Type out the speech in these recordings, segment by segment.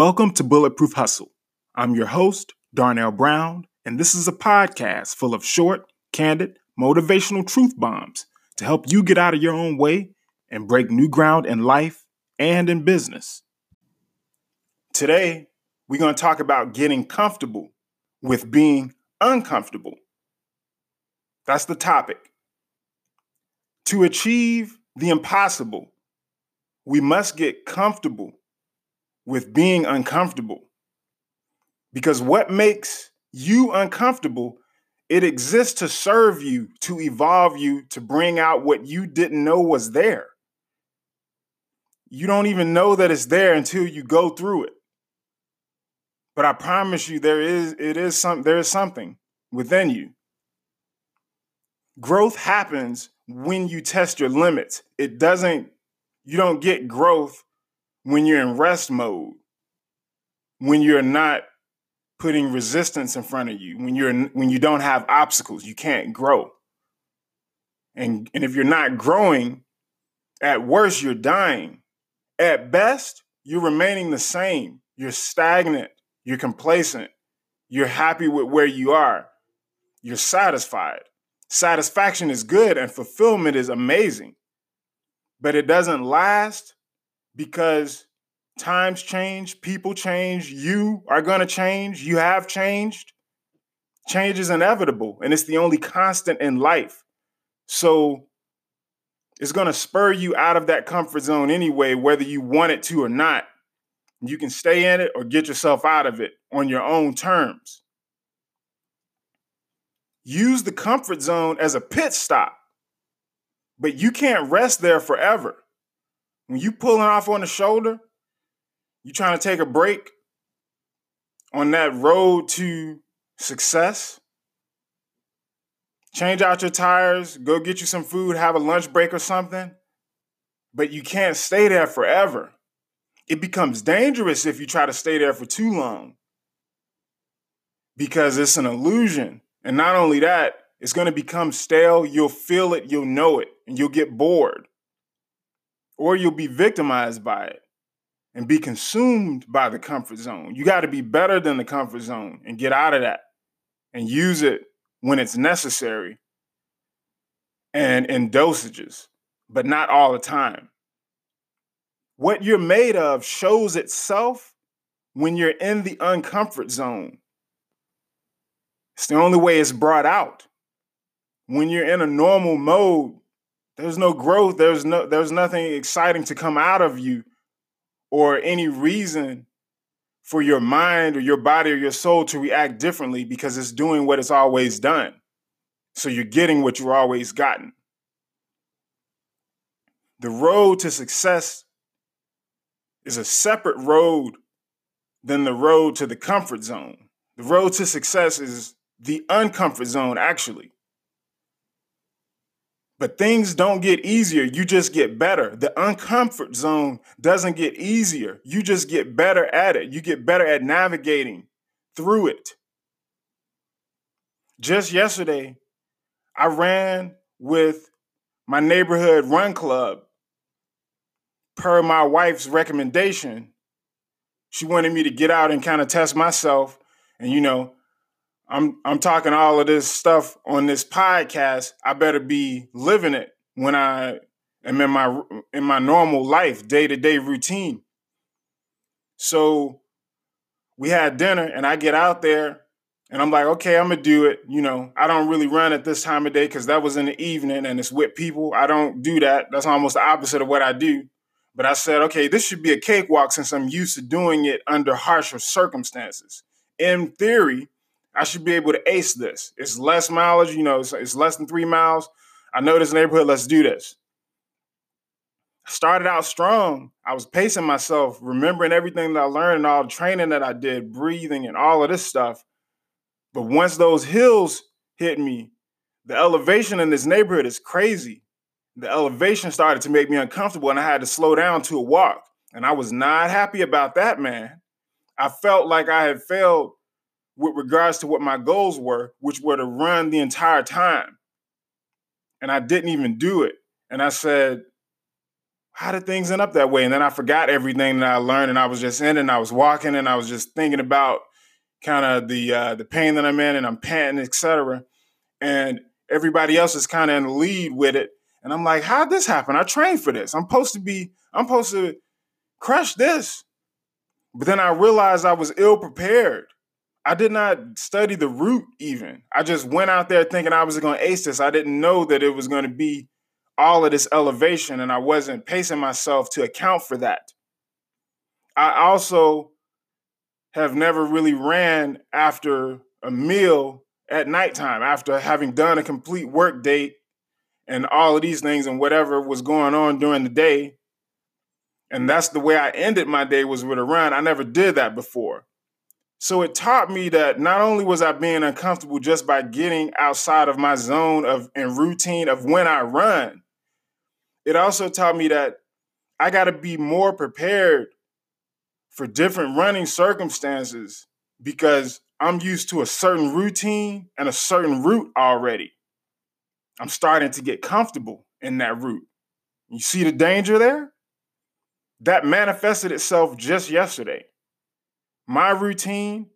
Welcome to Bulletproof Hustle. I'm your host, Darnell Brown, and this is a podcast full of short, candid, motivational truth bombs to help you get out of your own way and break new ground in life and in business. Today, we're going to talk about getting comfortable with being uncomfortable. That's the topic. To achieve the impossible, we must get comfortable with being uncomfortable. Because what makes you uncomfortable, it exists to serve you, to evolve you, to bring out what you didn't know was there. You don't even know that it's there until you go through it. But I promise you there is it is some there is something within you. Growth happens when you test your limits. It doesn't you don't get growth when you're in rest mode, when you're not putting resistance in front of you, when you're when you don't have obstacles, you can't grow. And and if you're not growing, at worst you're dying. At best, you're remaining the same. You're stagnant, you're complacent, you're happy with where you are. You're satisfied. Satisfaction is good and fulfillment is amazing. But it doesn't last because times change, people change, you are going to change, you have changed. Change is inevitable and it's the only constant in life. So it's going to spur you out of that comfort zone anyway, whether you want it to or not. You can stay in it or get yourself out of it on your own terms. Use the comfort zone as a pit stop, but you can't rest there forever. When you pulling off on the shoulder, you trying to take a break on that road to success. Change out your tires, go get you some food, have a lunch break or something. But you can't stay there forever. It becomes dangerous if you try to stay there for too long because it's an illusion. And not only that, it's going to become stale. You'll feel it, you'll know it, and you'll get bored or you'll be victimized by it and be consumed by the comfort zone. You got to be better than the comfort zone and get out of that and use it when it's necessary and in dosages, but not all the time. What you're made of shows itself when you're in the uncomfort zone. It's the only way it's brought out. When you're in a normal mode, there's no growth. There's no there's nothing exciting to come out of you or any reason for your mind or your body or your soul to react differently because it's doing what it's always done. So you're getting what you've always gotten. The road to success is a separate road than the road to the comfort zone. The road to success is the uncomfort zone, actually. But things don't get easier, you just get better. The uncomfort zone doesn't get easier, you just get better at it. You get better at navigating through it. Just yesterday, I ran with my neighborhood run club per my wife's recommendation. She wanted me to get out and kind of test myself. And, you know, I'm I'm talking all of this stuff on this podcast. I better be living it when I am in my in my normal life, day to day routine. So we had dinner, and I get out there, and I'm like, okay, I'm gonna do it. You know, I don't really run at this time of day because that was in the evening, and it's with people. I don't do that. That's almost the opposite of what I do. But I said, okay, this should be a cakewalk since I'm used to doing it under harsher circumstances. In theory, I should be able to ace this. It's less mileage, you know, it's, it's less than three miles. I know this neighborhood, let's do this. I started out strong. I was pacing myself, remembering everything that I learned and all the training that I did, breathing and all of this stuff. But once those hills hit me, the elevation in this neighborhood is crazy. The elevation started to make me uncomfortable and I had to slow down to a walk. And I was not happy about that, man. I felt like I had failed with regards to what my goals were, which were to run the entire time. And I didn't even do it. And I said, how did things end up that way? And then I forgot everything that I learned, and I was just in, and I was walking, and I was just thinking about kind of the uh, the pain that I'm in, and I'm panting, etc. And everybody else is kind of in the lead with it, and I'm like, how did this happen? I trained for this. I'm supposed to be. I'm supposed to crush this. But then I realized I was ill prepared. I did not study the route even. I just went out there thinking I was going to ace this. I didn't know that it was going to be all of this elevation and I wasn't pacing myself to account for that. I also have never really ran after a meal at nighttime after having done a complete work date and all of these things and whatever was going on during the day. And that's the way I ended my day was with a run. I never did that before. So it taught me that not only was I being uncomfortable just by getting outside of my zone of and routine of when I run, it also taught me that I got to be more prepared for different running circumstances because I'm used to a certain routine and a certain route already. I'm starting to get comfortable in that route. You see the danger there? That manifested itself just yesterday my routine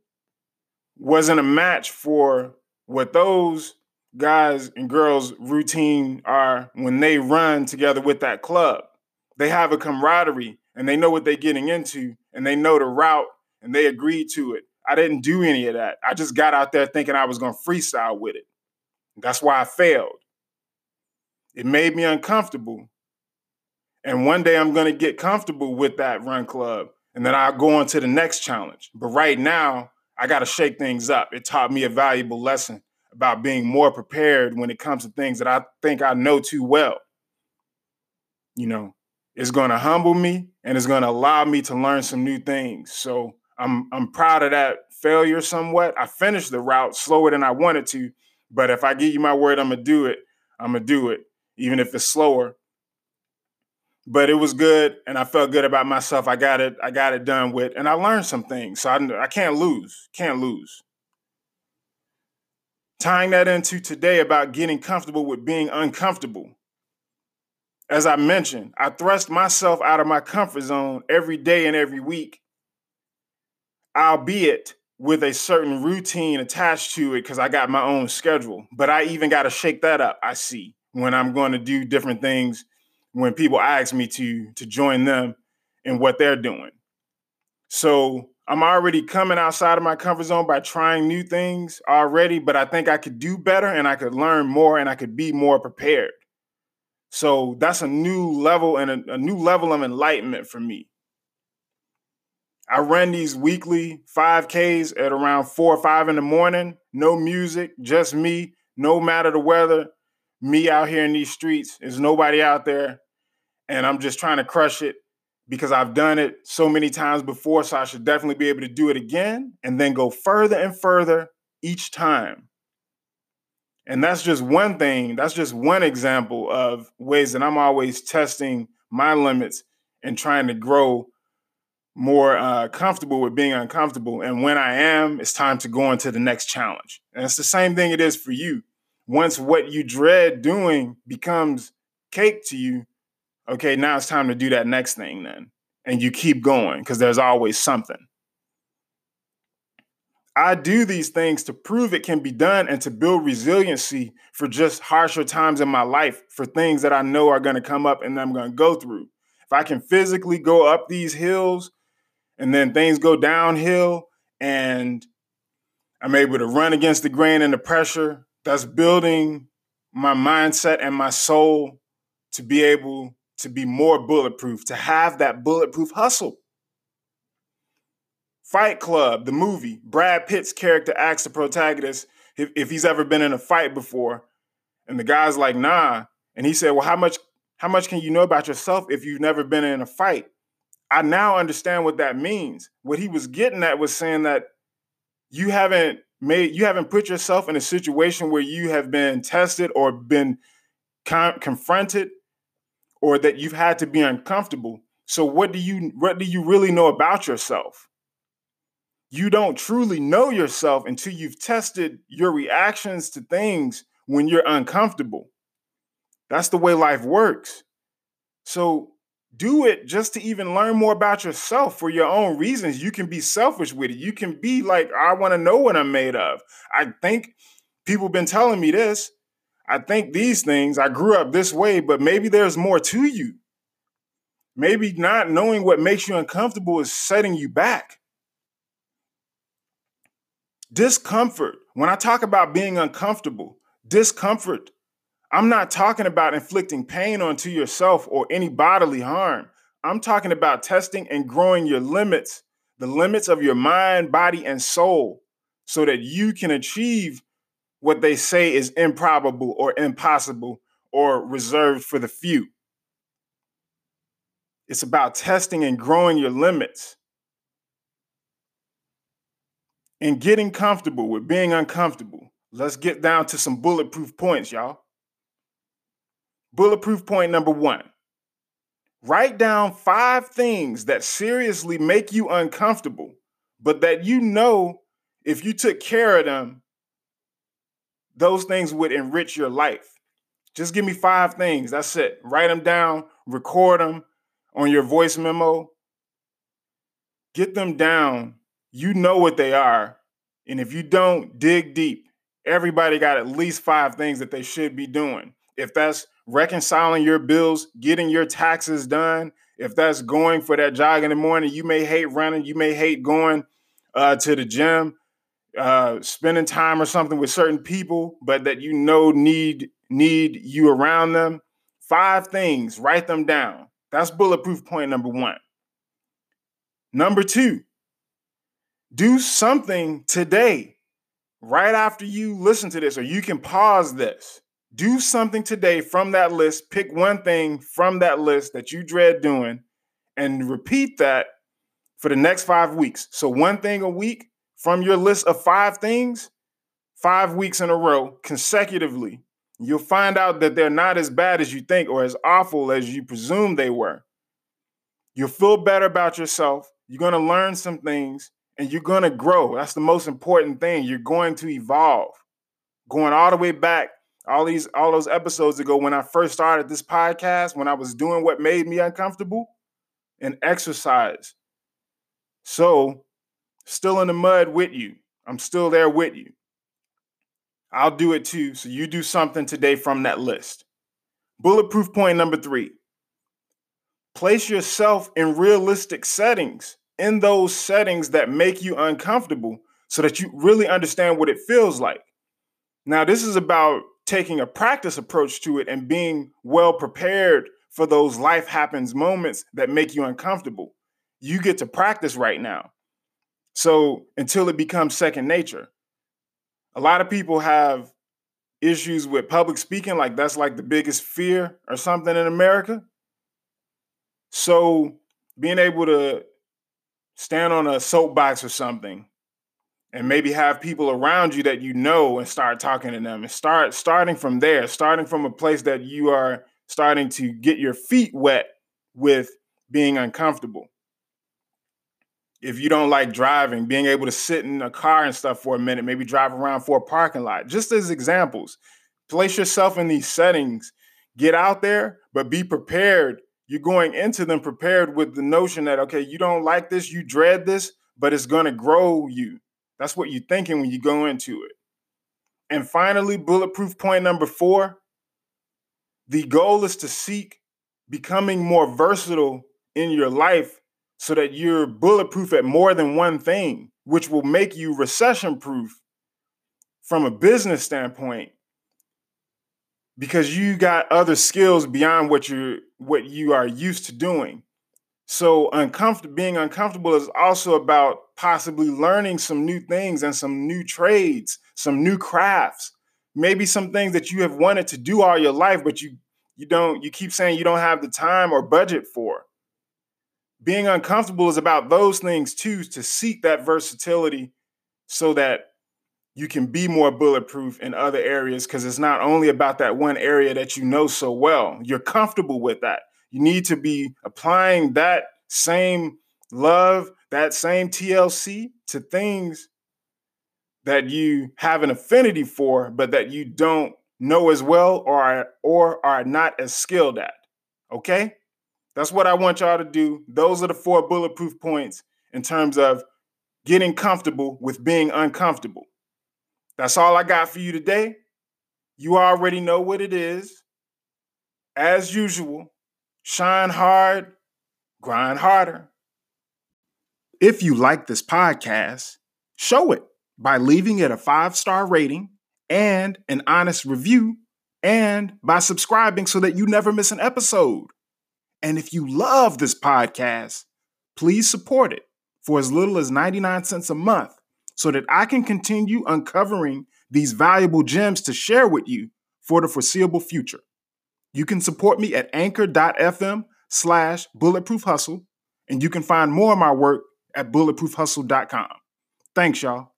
wasn't a match for what those guys and girls routine are when they run together with that club. They have a camaraderie and they know what they're getting into and they know the route and they agreed to it. I didn't do any of that. I just got out there thinking I was going to freestyle with it. That's why I failed. It made me uncomfortable. And one day I'm going to get comfortable with that run club and then I'll go on to the next challenge. But right now, I got to shake things up. It taught me a valuable lesson about being more prepared when it comes to things that I think I know too well. You know, it's going to humble me and it's going to allow me to learn some new things. So I'm I'm proud of that failure somewhat. I finished the route slower than I wanted to, but if I give you my word I'm to do it, I'm to do it even if it's slower but it was good and I felt good about myself. I got it, I got it done with, and I learned some things. So I, I can't lose, can't lose. Tying that into today about getting comfortable with being uncomfortable. As I mentioned, I thrust myself out of my comfort zone every day and every week, albeit with a certain routine attached to it because I got my own schedule. But I even got to shake that up, I see, when I'm going to do different things when people ask me to to join them in what they're doing. So I'm already coming outside of my comfort zone by trying new things already, but I think I could do better and I could learn more and I could be more prepared. So that's a new level and a, a new level of enlightenment for me. I run these weekly 5Ks at around four or five in the morning, no music, just me, no matter the weather, me out here in these streets. There's nobody out there and I'm just trying to crush it because I've done it so many times before. So I should definitely be able to do it again and then go further and further each time. And that's just one thing, that's just one example of ways that I'm always testing my limits and trying to grow more uh, comfortable with being uncomfortable. And when I am, it's time to go into the next challenge. And it's the same thing it is for you. Once what you dread doing becomes cake to you, okay, now it's time to do that next thing then. And you keep going because there's always something. I do these things to prove it can be done and to build resiliency for just harsher times in my life, for things that I know are going to come up and I'm going to go through. If I can physically go up these hills and then things go downhill and I'm able to run against the grain and the pressure, that's building my mindset and my soul to be able to be more bulletproof, to have that bulletproof hustle. Fight Club, the movie, Brad Pitt's character asks the protagonist if, if he's ever been in a fight before. And the guy's like, nah. And he said, Well, how much how much can you know about yourself if you've never been in a fight? I now understand what that means. What he was getting at was saying that you haven't made you haven't put yourself in a situation where you have been tested or been con- confronted or that you've had to be uncomfortable. So what do you what do you really know about yourself? You don't truly know yourself until you've tested your reactions to things when you're uncomfortable. That's the way life works. So do it just to even learn more about yourself for your own reasons. You can be selfish with it. You can be like, I want to know what I'm made of. I think people have been telling me this. I think these things. I grew up this way, but maybe there's more to you. Maybe not knowing what makes you uncomfortable is setting you back. Discomfort. When I talk about being uncomfortable, discomfort I'm not talking about inflicting pain onto yourself or any bodily harm. I'm talking about testing and growing your limits, the limits of your mind, body, and soul, so that you can achieve what they say is improbable or impossible or reserved for the few. It's about testing and growing your limits and getting comfortable with being uncomfortable. Let's get down to some bulletproof points, y'all. Bulletproof point number one write down five things that seriously make you uncomfortable, but that you know if you took care of them, those things would enrich your life. Just give me five things. That's it. Write them down, record them on your voice memo. Get them down. You know what they are. And if you don't, dig deep. Everybody got at least five things that they should be doing. If that's reconciling your bills, getting your taxes done, if that's going for that jog in the morning, you may hate running, you may hate going uh, to the gym, uh, spending time or something with certain people, but that you know need need you around them. Five things, write them down. That's bulletproof point number one. Number two, do something today, right after you listen to this, or you can pause this do something today from that list. Pick one thing from that list that you dread doing and repeat that for the next five weeks. So, one thing a week from your list of five things, five weeks in a row consecutively. You'll find out that they're not as bad as you think or as awful as you presume they were. You'll feel better about yourself. You're going to learn some things and you're going to grow. That's the most important thing. You're going to evolve. Going all the way back all these all those episodes ago when I first started this podcast, when I was doing what made me uncomfortable and exercise. So, still in the mud with you. I'm still there with you. I'll do it too. So you do something today from that list. Bulletproof point number 3. Place yourself in realistic settings, in those settings that make you uncomfortable so that you really understand what it feels like. Now, this is about taking a practice approach to it and being well prepared for those life happens moments that make you uncomfortable. You get to practice right now. So until it becomes second nature. A lot of people have issues with public speaking, like that's like the biggest fear or something in America. So being able to stand on a soapbox or something and maybe have people around you that you know and start talking to them and start starting from there starting from a place that you are starting to get your feet wet with being uncomfortable if you don't like driving being able to sit in a car and stuff for a minute maybe drive around for a parking lot just as examples. Place yourself in these settings get out there but be prepared. You're going into them prepared with the notion that okay you don't like this you dread this but it's going to grow you. That's what you're thinking when you go into it. And finally, bulletproof point number four the goal is to seek becoming more versatile in your life so that you're bulletproof at more than one thing, which will make you recession proof from a business standpoint because you got other skills beyond what you're what you are used to doing. So uncomfortable being uncomfortable is also about possibly learning some new things and some new trades, some new crafts, maybe some things that you have wanted to do all your life, but you you don't you keep saying you don't have the time or budget for. Being uncomfortable is about those things too, to seek that versatility so that you can be more bulletproof in other areas because it's not only about that one area that you know so well. You're comfortable with that. You need to be applying that same love, that same TLC to things that you have an affinity for, but that you don't know as well or are, or are not as skilled at. Okay? That's what I want y'all to do. Those are the four bulletproof points in terms of getting comfortable with being uncomfortable. That's all I got for you today. You already know what it is. As usual, shine hard, grind harder. If you like this podcast, show it by leaving it a five star rating and an honest review, and by subscribing so that you never miss an episode. And if you love this podcast, please support it for as little as 99 cents a month so that I can continue uncovering these valuable gems to share with you for the foreseeable future. You can support me at anchor.fm slash bulletproof hustle, and you can find more of my work at bulletproofhustle.com. Thanks, y'all.